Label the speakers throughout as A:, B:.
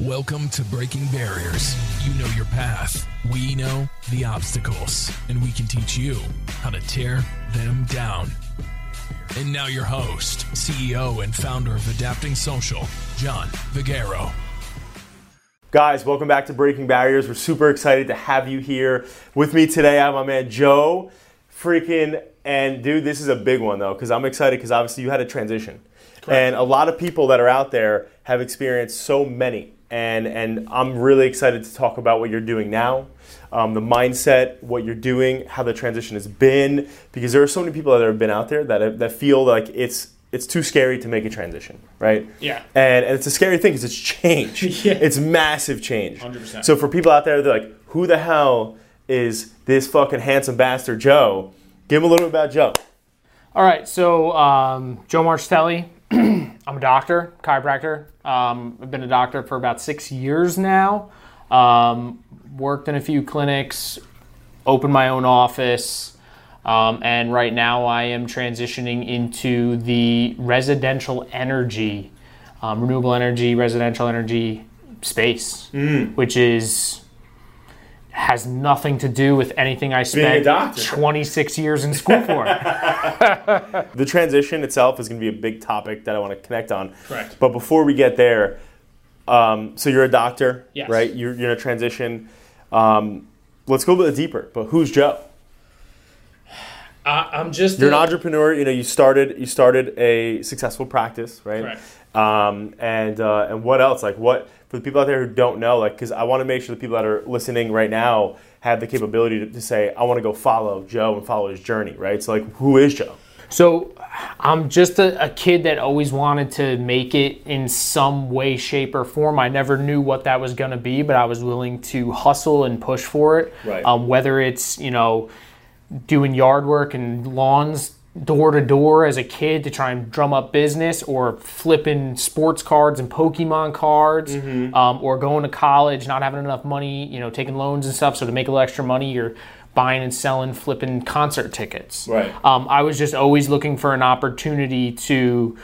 A: Welcome to Breaking Barriers. You know your path. We know the obstacles, and we can teach you how to tear them down. And now, your host, CEO, and founder of Adapting Social, John Vigero.
B: Guys, welcome back to Breaking Barriers. We're super excited to have you here with me today. I have my man Joe, freaking, and dude, this is a big one though, because I'm excited because obviously you had a transition. And a lot of people that are out there have experienced so many and and I'm really excited to talk about what you're doing now, um, the mindset, what you're doing, how the transition has been, because there are so many people that have been out there that that feel like it's it's too scary to make a transition, right?
C: Yeah.
B: And, and it's a scary thing because it's change.
C: Yeah.
B: It's massive change.
C: 100%.
B: So for people out there, they're like, who the hell is this fucking handsome bastard Joe? Give them a little bit about Joe.
C: All right, so um, Joe Marstelli. I'm a doctor, chiropractor. Um, I've been a doctor for about six years now. Um, worked in a few clinics, opened my own office, um, and right now I am transitioning into the residential energy, um, renewable energy, residential energy space, which is has nothing to do with anything I spent 26 years in school for.
B: The transition itself is going to be a big topic that I want to connect on.
C: Correct.
B: But before we get there, um, so you're a doctor,
C: Yes.
B: right? You're, you're in a transition. Um, let's go a bit deeper. But who's Joe?
C: I, I'm just
B: You're an entrepreneur. You know, you started you started a successful practice, right?
C: Correct.
B: Um, and uh, and what else? Like what for the people out there who don't know? Like, because I want to make sure the people that are listening right now have the capability to, to say, I want to go follow Joe and follow his journey, right? So like, who is Joe?
C: So I'm just a, a kid that always wanted to make it in some way, shape, or form. I never knew what that was going to be, but I was willing to hustle and push for it.
B: Right.
C: Um, whether it's you know doing yard work and lawns door to door as a kid to try and drum up business, or flipping sports cards and Pokemon cards, um, or going to college, not having enough money, you know, taking loans and stuff. So to make a little extra money, you're buying and selling, flipping concert tickets.
B: Right.
C: Um, I was just always looking for an opportunity to,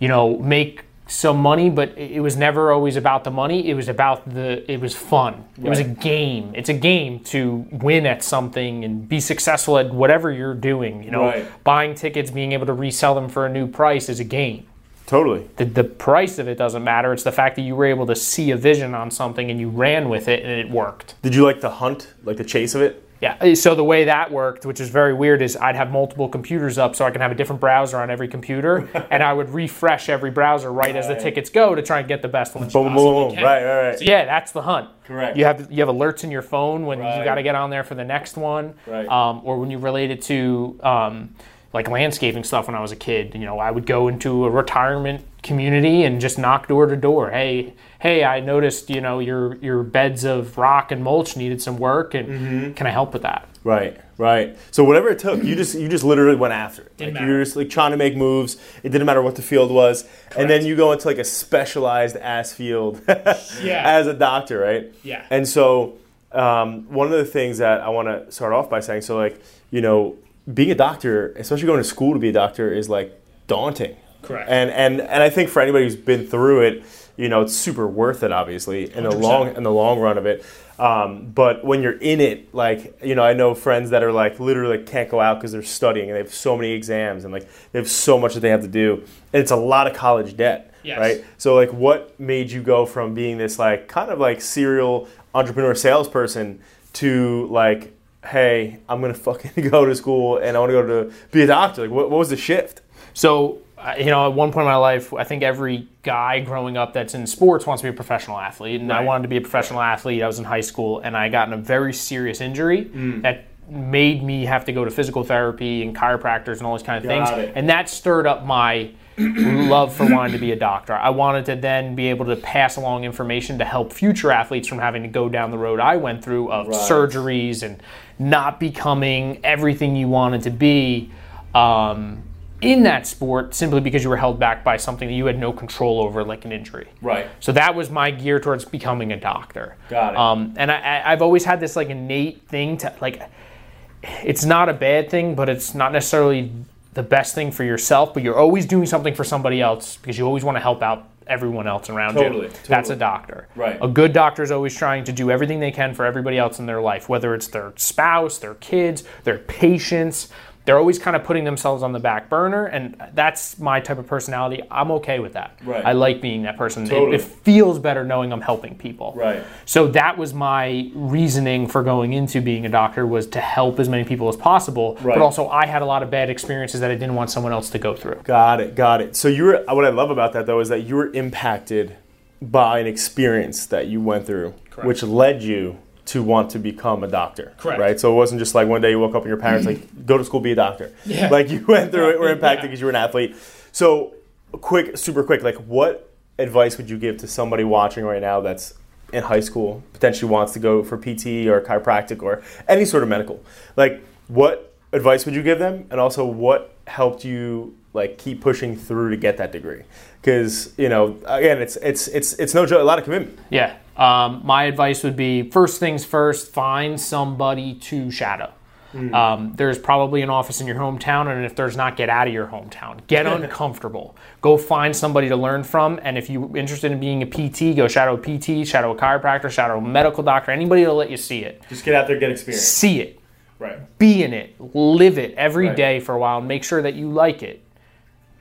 C: you know, make some money, but it was never always about the money. It was about the. It was fun. It was a game. It's a game to win at something and be successful at whatever you're doing. You know,
B: Right.
C: buying tickets, being able to resell them for a new price is a game.
B: Totally.
C: The, the price of it doesn't matter. It's the fact that you were able to see a vision on something and you ran with it and it worked.
B: Did you like the hunt, like the chase of it?
C: Yeah. So the way that worked, which is very weird, is I'd have multiple computers up so I can have a different browser on every computer, and I would refresh every browser right, as the tickets go to try and get the best ones.
B: Boom, boom, boom. Right, right, right.
C: So yeah, that's the hunt.
B: Correct.
C: You have you have alerts in your phone when
B: Right.
C: you got to get on there for the next one,
B: Right.
C: um, or when you relate it to um, like landscaping stuff. When I was a kid, you know, I would go into a retirement community and just knock door to door. Hey, hey, I noticed you know your your beds of rock and mulch needed some work, and
B: Mm-hmm.
C: can I help with that?
B: Right, right. So whatever it took, you just you just literally went after it. Like you
C: matter.
B: were just like trying to make moves. It didn't matter what the field was, and then you go into like a specialized ass field as a doctor, right?
C: Yeah.
B: And so um, one of the things that I want to start off by saying, so like you know, being a doctor, especially going to school to be a doctor, is like daunting.
C: Correct.
B: And and and I think for anybody who's been through it, you know, it's super worth it. Obviously, in the
C: 100%.
B: long in the long run of it. Um, but when you're in it, like you know, I know friends that are like literally can't go out because they're studying and they have so many exams and like they have so much that they have to do, and it's a lot of college debt,
C: Yes.
B: right? So like, what made you go from being this like kind of like serial entrepreneur salesperson to like, hey, I'm gonna fucking go to school and I want to go to be a doctor? Like, what, what was the shift?
C: So, uh, you know, at one point in my life, I think every guy growing up that's in sports wants to be a professional athlete. And I wanted to be a professional athlete. I was in high school and I got in a very serious injury
B: Mm.
C: that made me have to go to physical therapy and chiropractors and all these kind of
B: Got
C: things.
B: it.
C: And that stirred up my love for wanting to be a doctor. I wanted to then be able to pass along information to help future athletes from having to go down the road I went through of
B: Right.
C: surgeries and not becoming everything you wanted to be. Um, in that sport, simply because you were held back by something that you had no control over, like an injury.
B: Right.
C: So that was my gear towards becoming a doctor.
B: Got it.
C: Um, and I, I, I've always had this like innate thing to like. It's not a bad thing, but it's not necessarily the best thing for yourself. But you're always doing something for somebody else because you always want to help out everyone else around
B: Totally,
C: you. Totally. That's a doctor.
B: Right.
C: A good doctor is always trying to do everything they can for everybody else in their life, whether it's their spouse, their kids, their patients. They're always kind of putting themselves on the back burner, and that's my type of personality. I'm okay with that.
B: Right.
C: I like being that person. It-
B: Totally.
C: It, feels better knowing I'm helping people.
B: Right.
C: So that was my reasoning for going into being a doctor was to help as many people as possible.
B: Right.
C: But also, I had a lot of bad experiences that I didn't want someone else to go through.
B: Got it, got it. So you were what I love about that though is that you were impacted by an experience that you went through, which led you to want to become a doctor.
C: Correct.
B: Right. So it wasn't just like one day you woke up and your parents mm-hmm. like go to school, be a doctor.
C: Yeah.
B: Like you went through it, were impacted
C: Yeah.
B: because you were an athlete. So quick, super quick, like what advice would you give to somebody watching right now that's in high school, potentially wants to go for PT or chiropractic or any sort of medical? Like what advice would you give them? And also what helped you like keep pushing through to get that degree? Because, you know, again, it's it's it's it's no joke, a lot of commitment.
C: Yeah. Um, my advice would be first things first, find somebody to shadow. Um, there's probably an office in your hometown, and if there's not, get out of your hometown. Get uncomfortable. Go find somebody to learn from. And if you're interested in being a PT, go shadow a PT, shadow a chiropractor, shadow a medical doctor, anybody to let you see it.
B: Just get out there, get experience.
C: See it.
B: Right.
C: be in it, live it every
B: Right.
C: day for a while, and make sure that you like it,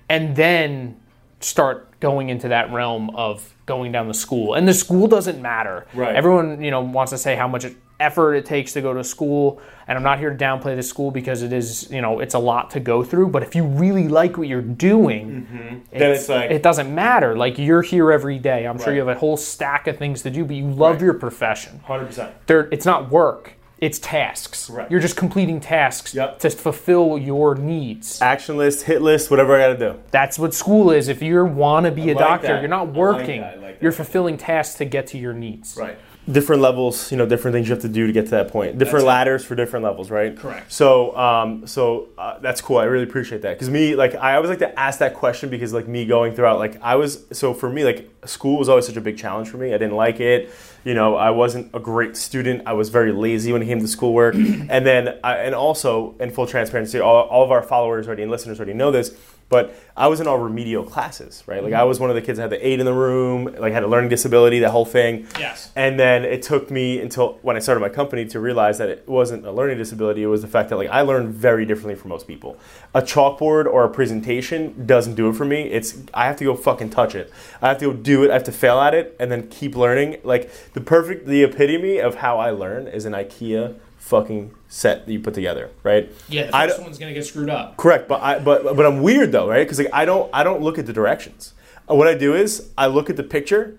C: and then start going into that realm of going down the school. And the school doesn't matter.
B: Right.
C: Everyone, you know, wants to say how much effort it takes to go to school, and I'm not here to downplay the school because it is, you know, it's a lot to go through. But if you really like what you're doing, mm-hmm.
B: Then it's like
C: it doesn't matter. Like you're here every day. I'm sure you have a whole stack of things to do, but you love
B: Right.
C: your profession
B: hundred percent.
C: there it's not work it's tasks
B: Right.
C: you're just completing tasks
B: Yep.
C: to fulfill your needs
B: Action list, hit list, whatever I gotta do.
C: that's what school is if you want to be a
B: like
C: doctor
B: that.
C: you're not
B: I like
C: working
B: that. I like that.
C: you're fulfilling tasks to get to your needs
B: Right. Different levels, you know, different things you have to do to get to that point. Different
C: That's it.
B: ladders for different levels, right?
C: Correct.
B: So, um, so uh, that's cool. I really appreciate that because me, like, I always like to ask that question because, like, me going throughout, like, I was so for me, like, school was always such a big challenge for me. I didn't like it. You know, I wasn't a great student. I was very lazy when it came to schoolwork, and then, I, and also, in full transparency, all, all of our followers already and listeners already know this. But I was in all remedial classes, right? Like I mm-hmm. was one of the kids that had the eight in the room, like had a learning disability, that whole thing.
C: Yes.
B: And then it took me until when I started my company to realize that it wasn't a learning disability. It was the fact that like I learn very differently from most people. A chalkboard or a presentation doesn't do it for me. It's I have to go fucking touch it. I have to go do it. I have to fail at it and then keep learning. Like the perfect, the epitome of how I learn is an IKEA fucking set that you put together, right?
C: yeah the first one's gonna get screwed up
B: Correct, but I but but I'm weird though, right? Because like I don't I don't look at the directions. Uh, What I do is I look at the picture,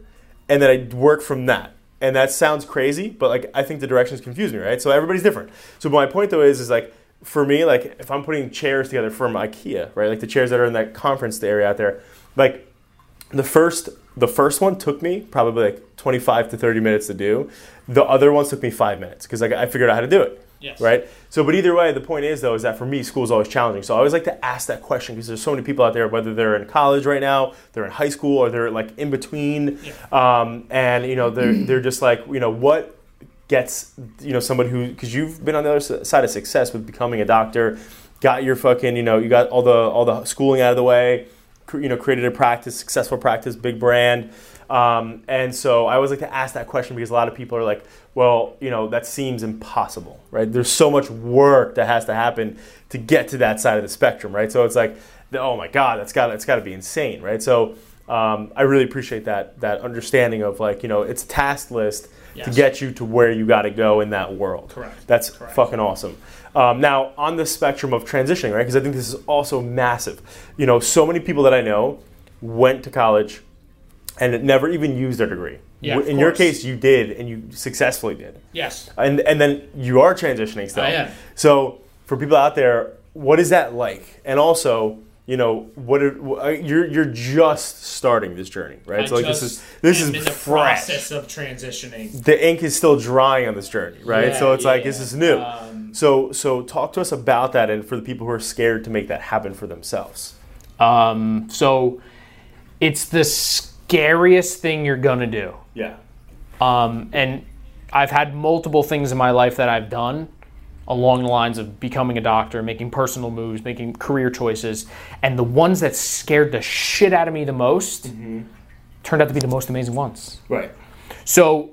B: and then I work from that. And that sounds crazy, but like I think the directions confuse me, right? So everybody's different. So my point though is is like for me, like if I'm putting chairs together from IKEA, right? Like the chairs that are in that conference area out there, like the first the first one took me probably like 25 to 30 minutes to do. The other ones took me five minutes because like I figured out how to do it.
C: Yes.
B: Right. So, but either way, the point is though is that for me, school is always challenging. So I always like to ask that question because there's so many people out there, whether they're in college right now, they're in high school, or they're like in between, um, and you know they're they're just like you know what gets you know someone who because you've been on the other side of success with becoming a doctor, got your fucking you know you got all the all the schooling out of the way, you know created a practice, successful practice, big brand. Um, and so I always like to ask that question because a lot of people are like, well, you know, that seems impossible, right? There's so much work that has to happen to get to that side of the spectrum, right? So it's like, oh my God, that's got that's got to be insane, right? So um, I really appreciate that that understanding of like, you know, it's a task list to get you to where you got to go in that world.
C: Correct.
B: That's
C: Correct.
B: fucking awesome. Um, now, on the spectrum of transitioning, right? Because I think this is also massive. You know, so many people that I know went to college and never even used their degree.
C: Yeah,
B: in your case, you did, and you successfully did.
C: yes
B: And and then you are transitioning still.
C: I am.
B: So for people out there, what is that like? And also, you know, what are, you're you're just starting this journey, right? so like this is this is fresh process
C: of transitioning
B: the ink is still drying on this journey, right?
C: Yeah,
B: so it's like
C: yeah.
B: this is new.
C: Um,
B: so so talk to us about that, and for the people who are scared to make that happen for themselves.
C: um, so it's the scariest thing you're gonna do
B: Yeah.
C: Um, and I've had multiple things in my life that I've done along the lines of becoming a doctor, making personal moves, making career choices. And the ones that scared the shit out of me the most turned out to be the most amazing ones.
B: Right.
C: So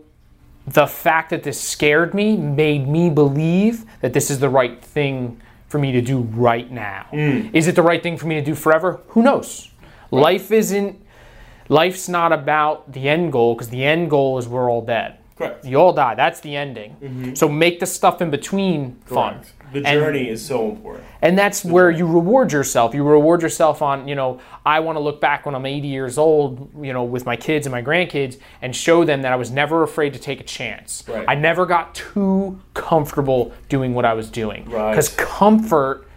C: the fact that this scared me made me believe that this is the right thing for me to do right now. Hmm. Is it the right thing for me to do forever? Who knows? Life isn't life's not about the end goal because the end goal is we're all dead.
B: Correct.
C: You all die. That's the ending. Mm-hmm. So make the stuff in between fun.
B: The
C: And-
B: journey is so important.
C: and that's where you reward yourself. You reward yourself on, you know, I want to look back when I'm 80 years old, you know, with my kids and my grandkids and show them that I was never afraid to take a chance.
B: Right.
C: I never got too comfortable doing what I was doing.
B: Right.
C: Because comfort,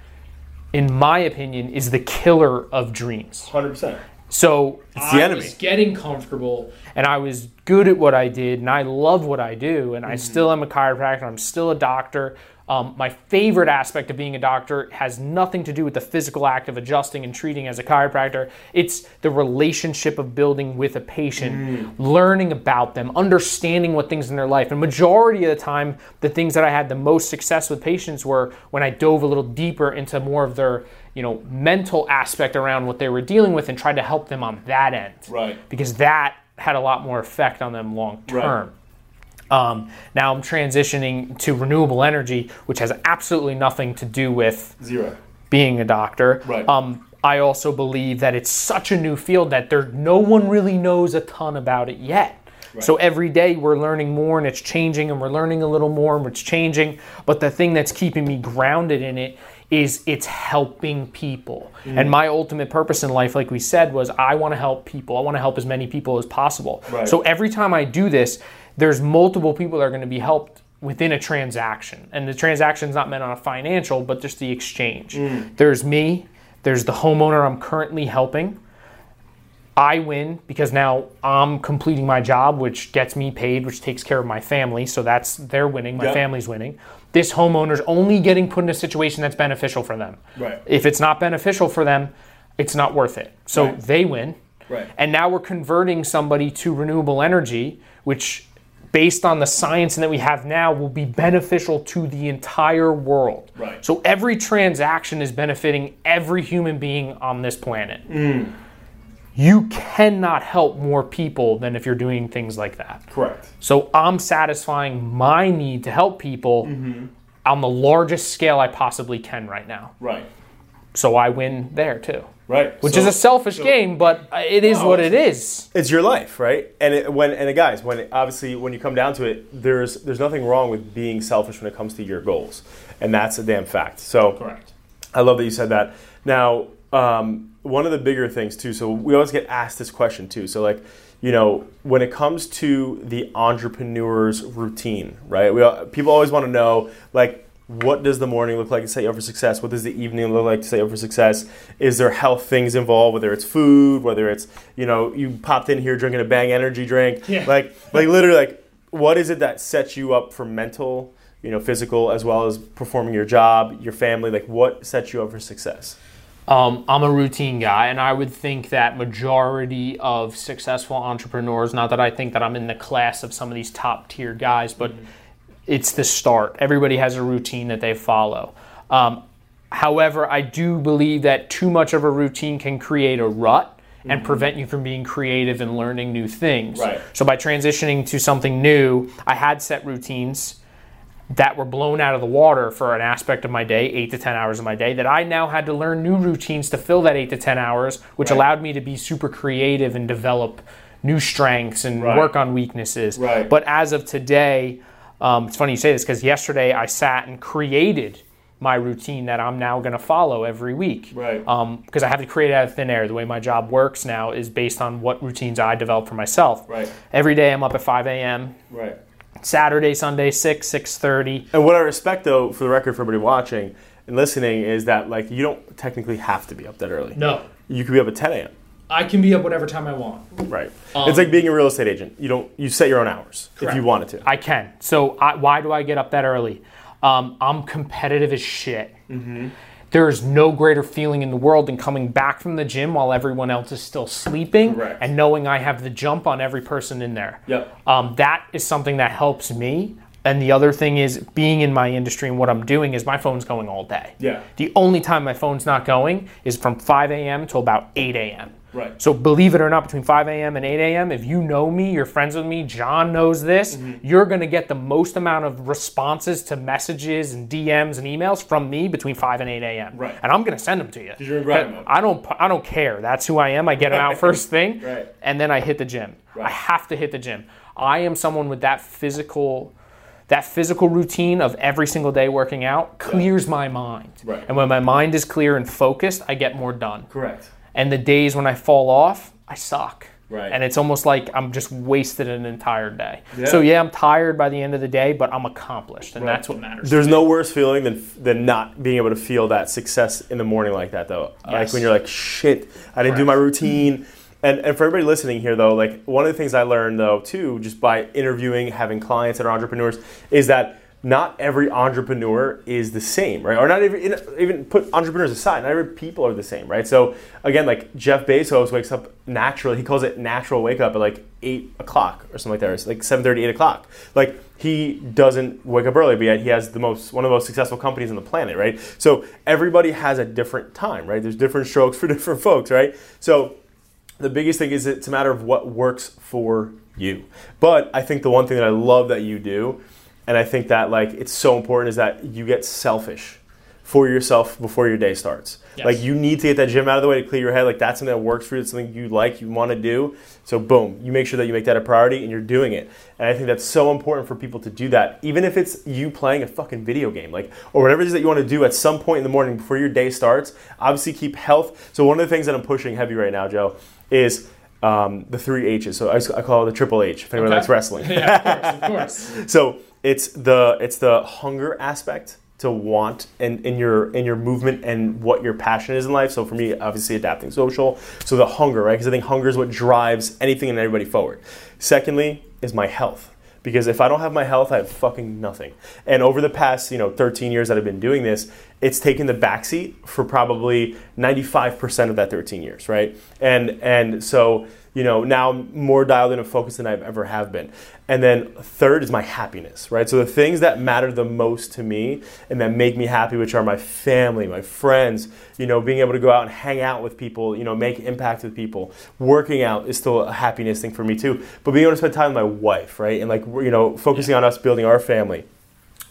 C: in my opinion, is the killer of dreams.
B: 100%.
C: So it's
B: the
C: I
B: enemy.
C: was getting comfortable and I was good at what I did and I love what I do and
B: Mm-hmm.
C: I still am a chiropractor. I'm still a doctor. Um, my favorite aspect of being a doctor has nothing to do with the physical act of adjusting and treating as a chiropractor. It's the relationship of building with a patient,
B: Mm.
C: learning about them, understanding what things in their life. And majority of the time, the things that I had the most success with patients were when I dove a little deeper into more of their you know mental aspect around what they were dealing with and tried to help them on that end
B: Right.
C: because that had a lot more effect on them long term um, now i'm transitioning to renewable energy which has absolutely nothing to do with
B: Zero.
C: being a doctor
B: Right.
C: um, i also believe that it's such a new field that there no one really knows a ton about it yet Right. so every day we're learning more and it's changing and we're learning a little more and it's changing but the thing that's keeping me grounded in it is it's helping people
B: Mm.
C: and my ultimate purpose in life like we said was i want to help people i want to help as many people as possible
B: Right.
C: so every time i do this there's multiple people that are going to be helped within a transaction and the transaction is not meant on a financial but just the exchange
B: Mm.
C: there's me there's the homeowner i'm currently helping I win because now I'm completing my job, which gets me paid, which takes care of my family. So that's they're winning. My
B: Yep.
C: family's winning. This homeowner's only getting put in a situation that's beneficial for them.
B: Right.
C: If it's not beneficial for them, it's not worth it. So
B: Right.
C: they win.
B: Right.
C: And now we're converting somebody to renewable energy, which, based on the science that we have now, will be beneficial to the entire world.
B: Right.
C: So every transaction is benefiting every human being on this planet. Mm. You cannot help more people than if you're doing things like that.
B: Correct.
C: So I'm satisfying my need to help people mm-hmm. on the largest scale I possibly can right now.
B: Right.
C: So I win there too.
B: Right.
C: Which
B: So-
C: is a selfish game, but it is
B: No,
C: what
B: it's-
C: it is.
B: your life, right? And it, when and guys, when it, obviously when you come down to it, there's there's nothing wrong with being selfish when it comes to your goals, and that's a damn fact. So
C: Correct.
B: I love that you said that. Now, um, one of the bigger things too. So we always get asked this question too. So like, you know, when it comes to the entrepreneur's routine, right? We all, people always want to know like. What does the morning look like to set you up for success? What does the evening look like to set you up for success? Is there health things involved? Whether it's food, whether it's you know you popped in here drinking a Bang energy drink,
C: Yeah.
B: like like literally like what is it that sets you up for mental, you know, physical as well as performing your job, your family? Like what sets you up for success?
C: Um, I'm a routine guy, and I would think that majority of successful entrepreneurs, not that I think that I'm in the class of some of these top tier guys, but it's the start. Everybody has a routine that they follow. Um, however, I do believe that too much of a routine can create a rut and prevent you from being creative and learning new things.
B: Right.
C: So by transitioning to something new, I had set routines that were blown out of the water for an aspect of my day, eight to 10 hours of my day, that I now had to learn new routines to fill that eight to 10 hours, which
B: Right.
C: allowed me to be super creative and develop new strengths and
B: Right.
C: work on weaknesses.
B: Right.
C: But as of today, um, it's funny you say this because yesterday I sat and created my routine that I'm now going to follow every week.
B: Right.
C: Because I have to create it out of thin air. The way my job works now is based on what routines I develop for myself.
B: Right.
C: Every day I'm up at 5 a.m.
B: Right.
C: Saturday, Sunday, 6, 6.30.
B: And what I respect, though, for the record, for everybody watching and listening, is that like you don't technically have to be up that early.
C: No.
B: You could be up at 10 a.m.
C: I can be up whatever time I want.
B: Right. it's like being a real estate agent. You don't. You set your own hours if you wanted to.
C: I can. So I, why do I get up that early? Um, I'm competitive as shit. There's no greater feeling in the world than coming back from the gym while everyone else is still sleeping
B: Correct.
C: and knowing I have the jump on every person in there.
B: Yep.
C: Um, that is something that helps me. And the other thing is being in my industry and what I'm doing is my phone's going all day.
B: Yeah.
C: The only time my phone's not going is from 5 a.m. to about 8 a.m.
B: Right.
C: So believe it or not, between 5 a.m. and 8 a.m., if you know me, you're friends with me, John knows this, mm-hmm. you're going to get the most amount of responses to messages and DMs and emails from me between 5 and 8 a.m.
B: Right.
C: And I'm going to send them to you.
B: you're in mode.
C: I don't I don't care. That's who I am. I get them out first thing,
B: Right.
C: and then I hit the gym.
B: Right.
C: I have to hit the gym. I am someone with that physical that physical routine of every single day working out clears my mind.
B: Right.
C: And when my mind is clear and focused, I get more done.
B: Correct.
C: And the days when I fall off, I suck.
B: Right.
C: And it's almost like I'm just wasted an entire day.
B: Yeah.
C: So yeah, I'm tired by the end of the day, but I'm accomplished, and that's what matters.
B: There's no worse feeling than than not being able to feel that success in the morning like that though. Like when you're like, shit, I didn't do my routine. And, and for everybody listening here though, like one of the things I learned though too, just by interviewing, having clients that are entrepreneurs, is that not every entrepreneur is the same, right? Or not even even put entrepreneurs aside, not every people are the same, right? So again, like Jeff Bezos wakes up naturally. He calls it natural wake up at like eight o'clock or something like that. It's like 7:30, 8 o'clock. Like he doesn't wake up early, but yet he has the most one of the most successful companies on the planet, right? So everybody has a different time, right? There's different strokes for different folks, right? So the biggest thing is it's a matter of what works for you. But I think the one thing that I love that you do, and I think that like it's so important, is that you get selfish for yourself before your day starts.
C: Yes.
B: Like you need to get that gym out of the way to clear your head. Like that's something that works for you. It's something you like, you want to do. So boom, you make sure that you make that a priority and you're doing it. And I think that's so important for people to do that, even if it's you playing a fucking video game, like or whatever it is that you want to do at some point in the morning before your day starts. Obviously, keep health. So one of the things that I'm pushing heavy right now, Joe, is um, the three H's. So I, I call it the triple H. If anyone
C: Okay.
B: likes wrestling.
C: yeah, of course, of course.
B: So it's the it's the hunger aspect to want and in your in your movement and what your passion is in life. So for me, obviously adapting social. So the hunger, right? Because I think hunger is what drives anything and everybody forward. Secondly, is my health. Because if I don't have my health, I have fucking nothing. And over the past, you know, 13 years that I've been doing this, it's taken the backseat for probably 95% of that 13 years, right? And and so you know, now I'm more dialed in and focused than I've ever have been. And then third is my happiness, right? So the things that matter the most to me and that make me happy, which are my family, my friends, you know, being able to go out and hang out with people, you know, make impact with people. Working out is still a happiness thing for me too. But being able to spend time with my wife, right? And like, you know, focusing on us building our family.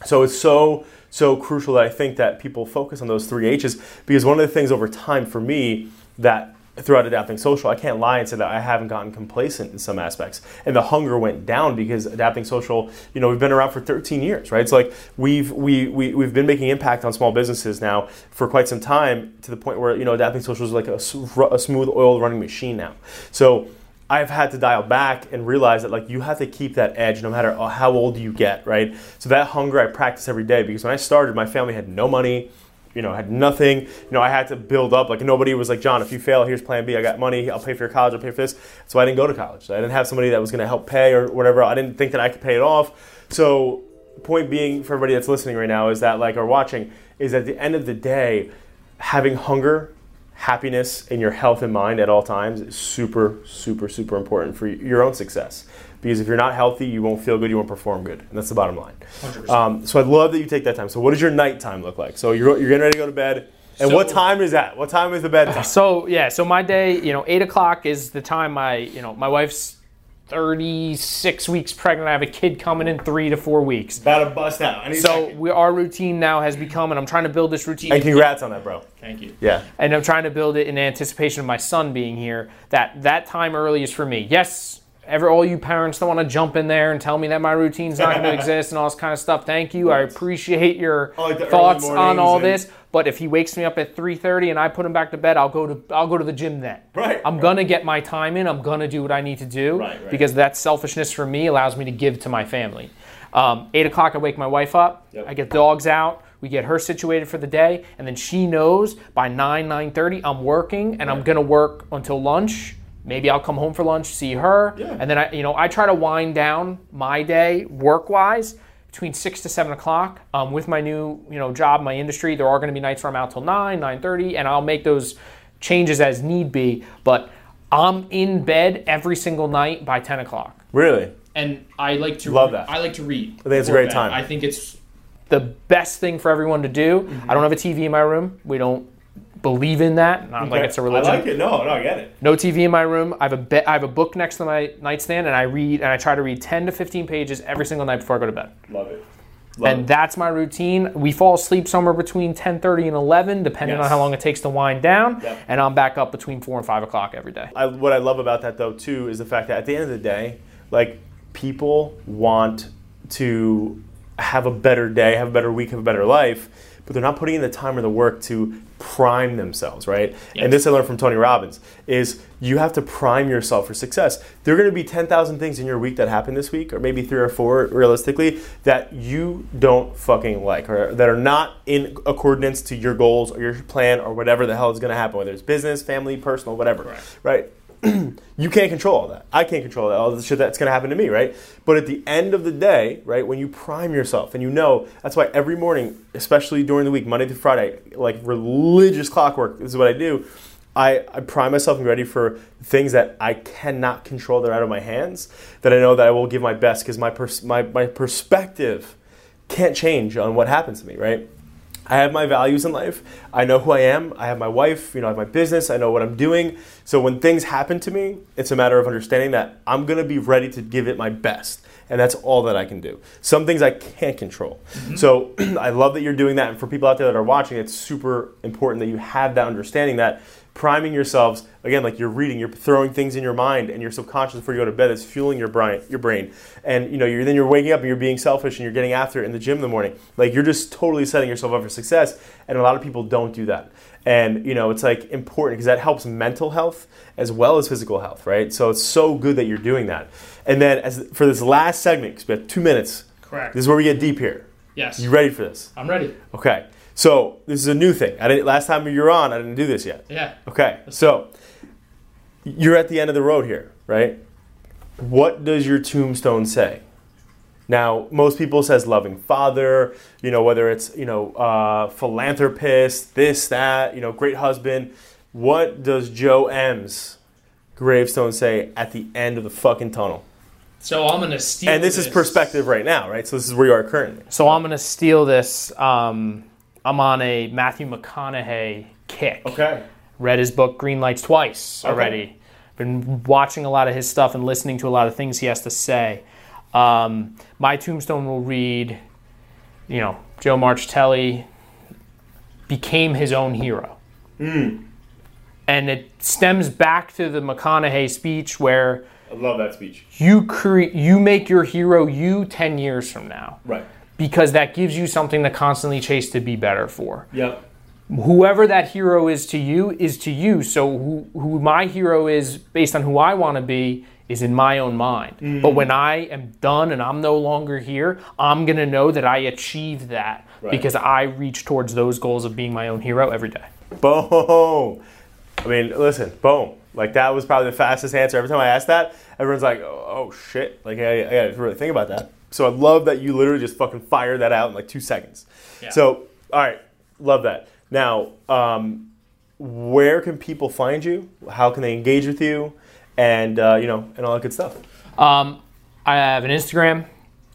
B: So it's so so crucial that I think that people focus on those three H's because one of the things over time for me that throughout adapting social, I can't lie and say that I haven't gotten complacent in some aspects. And the hunger went down because adapting social, you know, we've been around for 13 years, right? It's like we've we, we we've been making impact on small businesses now for quite some time to the point where, you know, adapting social is like a smooth oil running machine now. So I've had to dial back and realize that like you have to keep that edge no matter how old you get, right? So that hunger I practice every day because when I started, my family had no money, you know, had nothing. You know, I had to build up. Like nobody was like, John, if you fail, here's Plan B. I got money. I'll pay for your college. I'll pay for this. So I didn't go to college. I didn't have somebody that was going to help pay or whatever. I didn't think that I could pay it off. So point being for everybody that's listening right now is that like or watching is at the end of the day, having hunger happiness and your health in mind at all times is super, super, super important for your own success. Because if you're not healthy, you won't feel good, you won't perform good, and that's the bottom line. Um, so I'd love that you take that time. So what does your nighttime look like? So you're, you're getting ready to go to bed, and what time is that? What time is the bedtime?
C: So yeah, so my day, you know, eight o'clock is the time my, you know, my wife's thirty-six weeks pregnant. I have a kid coming in three to four weeks.
B: About to bust out.
C: So
B: second.
C: we, our routine now has become, and I'm trying to build this routine.
B: and congrats on that, bro.
C: Thank you.
B: Yeah.
C: and I'm trying to build it in anticipation of my son being here. That that time early is for me. Yes, ever all you parents that want to jump in there and tell me that my routine's not going to exist and all this kind of stuff. Thank you. I appreciate your
B: like
C: thoughts on all
B: and-
C: this. But if he wakes me up at 3:30 and I put him back to bed, I'll go to I'll go to the gym then.
B: Right,
C: I'm
B: right.
C: gonna get my time in. I'm gonna do what I need to do
B: Right, right.
C: because that selfishness for me allows me to give to my family. Um, Eight o'clock, I wake my wife up.
B: Yep.
C: I get dogs out. We get her situated for the day, and then she knows by nine nine thirty I'm working, and I'm gonna work until lunch. Maybe I'll come home for lunch, see her,
B: Yeah.
C: and then I, you know, I try to wind down my day work wise between six to seven o'clock. Um, with my new, you know, job, my industry, there are going to be nights where I'm out till nine, nine thirty, and I'll make those changes as need be. But I'm in bed every single night by ten o'clock.
B: Really?
D: and I like to
B: Love that.
D: I like to read.
B: I think it's a great
D: bed.
B: time.
D: I think it's
C: the best thing for everyone to do. I don't have a TV in my room. We don't believe in that. Not like it's a religion.
B: I like it. No, no, I get it.
C: No TV in my room. I have a be- I have a book next to my nightstand, and I read and I try to read 10 to 15 pages every single night before I go to bed.
B: Love it. Love
C: And
B: it.
C: that's my routine. We fall asleep somewhere between 10:30 and 11, depending on how long it takes to wind down.
B: Yep.
C: And I'm back up between four and five o'clock every day.
B: I, what I love about that though too is the fact that at the end of the day, like people want to have a better day, have a better week, have a better life, but they're not putting in the time or the work to prime themselves, right? And this I learned from Tony Robbins is you have to prime yourself for success. There are going to be 10,000 things in your week that happen this week or maybe 3 or 4 realistically that you don't fucking like or that are not in accordance to your goals or your plan or whatever the hell is going to happen whether it's business, family, personal, whatever. Right? you can't control all that. I can't control that. All the shit that's going to happen to me, right? But at the end of the day, right, when you prime yourself and you know, that's why every morning, especially during the week, Monday through Friday, like religious clockwork, this is what I do. I, I prime myself and ready for things that I cannot control that are out of my hands, that I know that I will give my best because my, pers- my, my perspective can't change on what happens to me, right? I have my values in life. I know who I am. I have my wife, you know, I have my business. I know what I'm doing. So when things happen to me, it's a matter of understanding that I'm going to be ready to give it my best. And that's all that I can do. Some things I can't control. Mm-hmm. So I love that you're doing that. And for people out there that are watching, it's super important that you have that understanding that priming yourselves again like you're reading you're throwing things in your mind and your subconscious before you go to bed it's fueling your brain your brain. And you know you're then you're waking up and you're being selfish and you're getting after it in the gym in the morning. Like you're just totally setting yourself up for success and a lot of people don't do that. And you know it's like important because that helps mental health as well as physical health right? So it's so good that you're doing that. And then as for this last segment because we have two minutes.
C: Correct.
B: this is where we get deep here.
C: Yes.
B: you ready for this?
C: I'm ready.
B: okay so this is a new thing i didn't last time you were on i didn't do this yet
C: Yeah.
B: Okay, so you're at the end of the road here, right? What does your tombstone say? Now, most people says loving father, you know, whether it's you know uh, philanthropist, this that, you know, great husband. What does Joe M's gravestone say at the end of the fucking tunnel?
C: So I'm gonna steal.
B: And this is perspective right now, right? So this is where you are currently.
C: So I'm gonna steal this. Um, I'm on a Matthew McConaughey kick.
B: Okay.
C: Read his book Green Lights twice
B: Okay.
C: already. Been watching a lot of his stuff and listening to a lot of things he has to say. Um, my tombstone will read, you know, Joe Marchtelli became his own hero. And it stems back to the McConaughey speech where
B: I love that speech.
C: you create, you make your hero you 10 years from now
B: Right.
C: Because that gives you something to constantly chase to be better for.
B: Yep.
C: Whoever that hero is to you is to you. So who, who my hero is based on who I want to be is in my own mind. Mm. But when I am done and I'm no longer here, I'm going to know that I achieved that
B: Right.
C: because I reach towards those goals of being my own hero every day.
B: Boom. I mean, listen, boom. Like that was probably the fastest answer. Every time I ask that, everyone's like, "Oh, oh shit!" Like I, I got to really think about that. So I love that you literally just fucking fire that out in like two seconds. So all right, love that. Now, um, where can people find you? How can they engage with you? And uh, you know, and all that good stuff.
C: Um, I have an Instagram,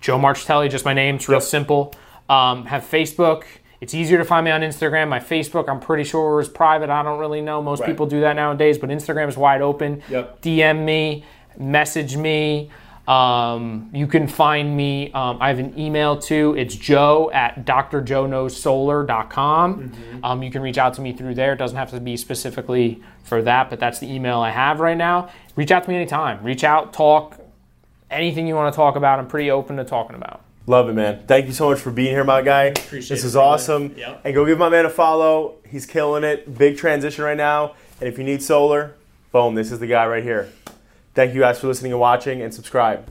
C: Joe Marchtelli, just my name. It's real
B: Yep.
C: simple. Um, have Facebook. It's easier to find me on Instagram. My Facebook, I'm pretty sure, is private. I don't really know. Most
B: Right.
C: people do that nowadays, but Instagram is wide open.
B: Yep.
C: DM me, message me. Um, you can find me. Um, I have an email too. It's joe at drjoeknowssolar.com.
B: Mm-hmm.
C: Um, you can reach out to me through there. It doesn't have to be specifically for that, but that's the email I have right now. Reach out to me anytime. Reach out, talk, anything you want to talk about. I'm pretty open to talking about.
B: Love it, man. Thank you so much for being here, my guy.
C: Appreciate
B: this
C: it,
B: is
C: brother.
B: awesome.
C: Yep.
B: And go give my man a follow. He's killing it. Big transition right now. And if you need solar, boom, this is the guy right here. Thank you guys for listening and watching and subscribe.